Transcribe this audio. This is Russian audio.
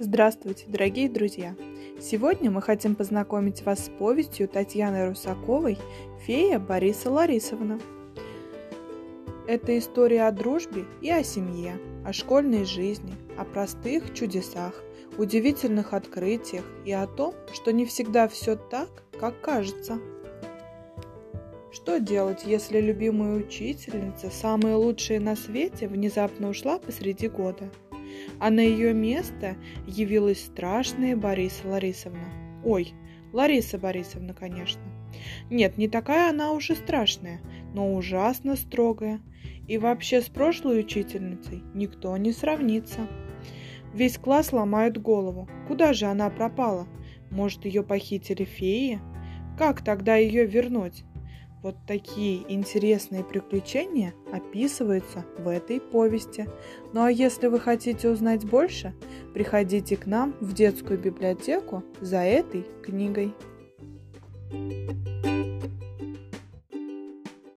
Здравствуйте, дорогие друзья! Сегодня мы хотим познакомить вас с повестью Татьяны Русаковой «Фея Бориса Ларисовна». Это история о дружбе и о семье, о школьной жизни, о простых чудесах, удивительных открытиях и о том, что не всегда все так, как кажется. Что делать, если любимая учительница, самая лучшая на свете, внезапно ушла посреди года – а на ее место явилась страшная Бориса Ларисовна. Ой, Лариса Борисовна, конечно. Нет, не такая она уж и страшная, но ужасно строгая. И вообще с прошлой учительницей никто не сравнится. Весь класс ломает голову. Куда же она пропала? Может, ее похитили феи? Как тогда ее вернуть? Вот такие интересные приключения описываются в этой повести. Ну а если вы хотите узнать больше, приходите к нам в детскую библиотеку за этой книгой. thank you